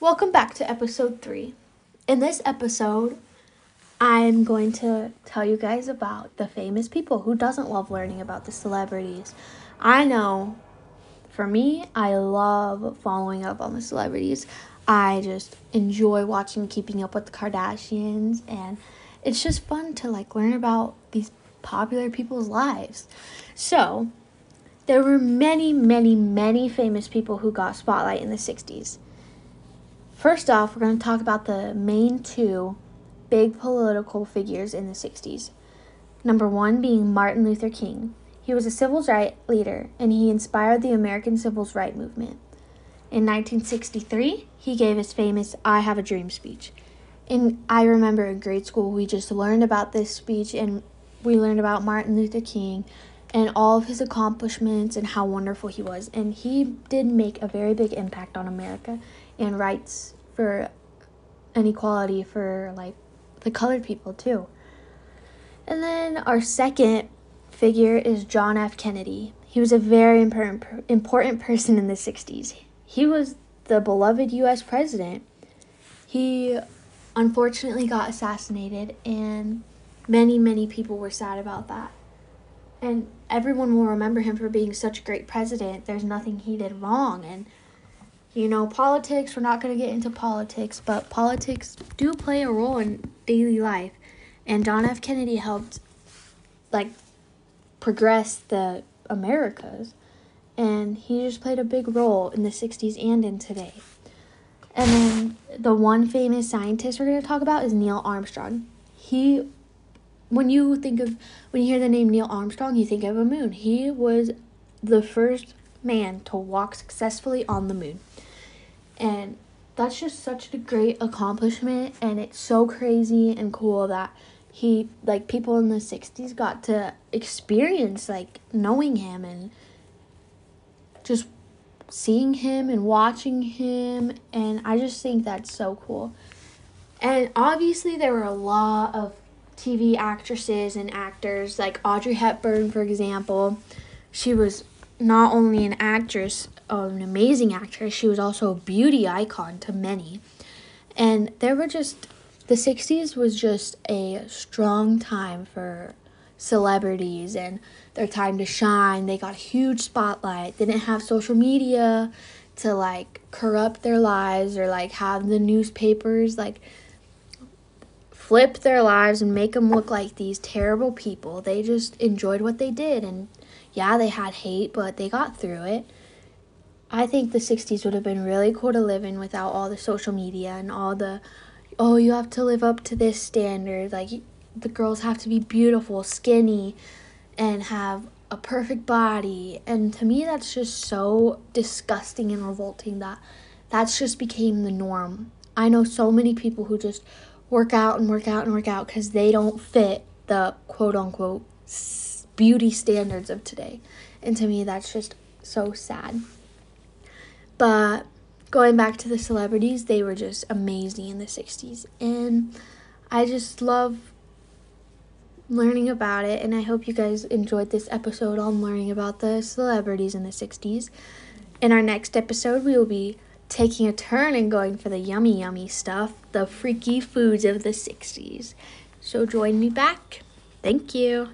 Welcome back to episode three. In this episode, I'm going to tell you guys about the famous people who doesn't love learning about the celebrities. I know for me, I love following up on the celebrities. I just enjoy watching Keeping Up with the Kardashians and it's just fun to like learn about these popular people's lives. So, there were many, many, many famous people who got spotlight in the 60s. First off, we're going to talk about the main two big political figures in the 60s. Number one being Martin Luther King. He was a civil rights leader and he inspired the American civil rights movement. In 1963, he gave his famous I Have a Dream speech. And I remember in grade school, we just learned about this speech and we learned about Martin Luther King and all of his accomplishments and how wonderful he was. And he did make a very big impact on America and rights for inequality for like the colored people too. And then our second figure is John F. Kennedy. He was a very important important person in the 60s. He was the beloved US president. He unfortunately got assassinated and many many people were sad about that. And everyone will remember him for being such a great president. There's nothing he did wrong and you know, politics, we're not going to get into politics, but politics do play a role in daily life. And John F. Kennedy helped, like, progress the Americas. And he just played a big role in the 60s and in today. And then the one famous scientist we're going to talk about is Neil Armstrong. He, when you think of, when you hear the name Neil Armstrong, you think of a moon. He was the first man to walk successfully on the moon. And that's just such a great accomplishment and it's so crazy and cool that he like people in the 60s got to experience like knowing him and just seeing him and watching him and I just think that's so cool. And obviously there were a lot of TV actresses and actors like Audrey Hepburn for example. She was not only an actress, uh, an amazing actress, she was also a beauty icon to many. And there were just, the 60s was just a strong time for celebrities and their time to shine. They got huge spotlight. They didn't have social media to like corrupt their lives or like have the newspapers like flip their lives and make them look like these terrible people. They just enjoyed what they did and yeah, they had hate, but they got through it. I think the 60s would have been really cool to live in without all the social media and all the, oh, you have to live up to this standard. Like, the girls have to be beautiful, skinny, and have a perfect body. And to me, that's just so disgusting and revolting that that's just became the norm. I know so many people who just work out and work out and work out because they don't fit the quote unquote beauty standards of today. And to me, that's just so sad. But going back to the celebrities, they were just amazing in the 60s. And I just love learning about it. And I hope you guys enjoyed this episode on learning about the celebrities in the 60s. In our next episode, we will be taking a turn and going for the yummy, yummy stuff, the freaky foods of the 60s. So join me back. Thank you.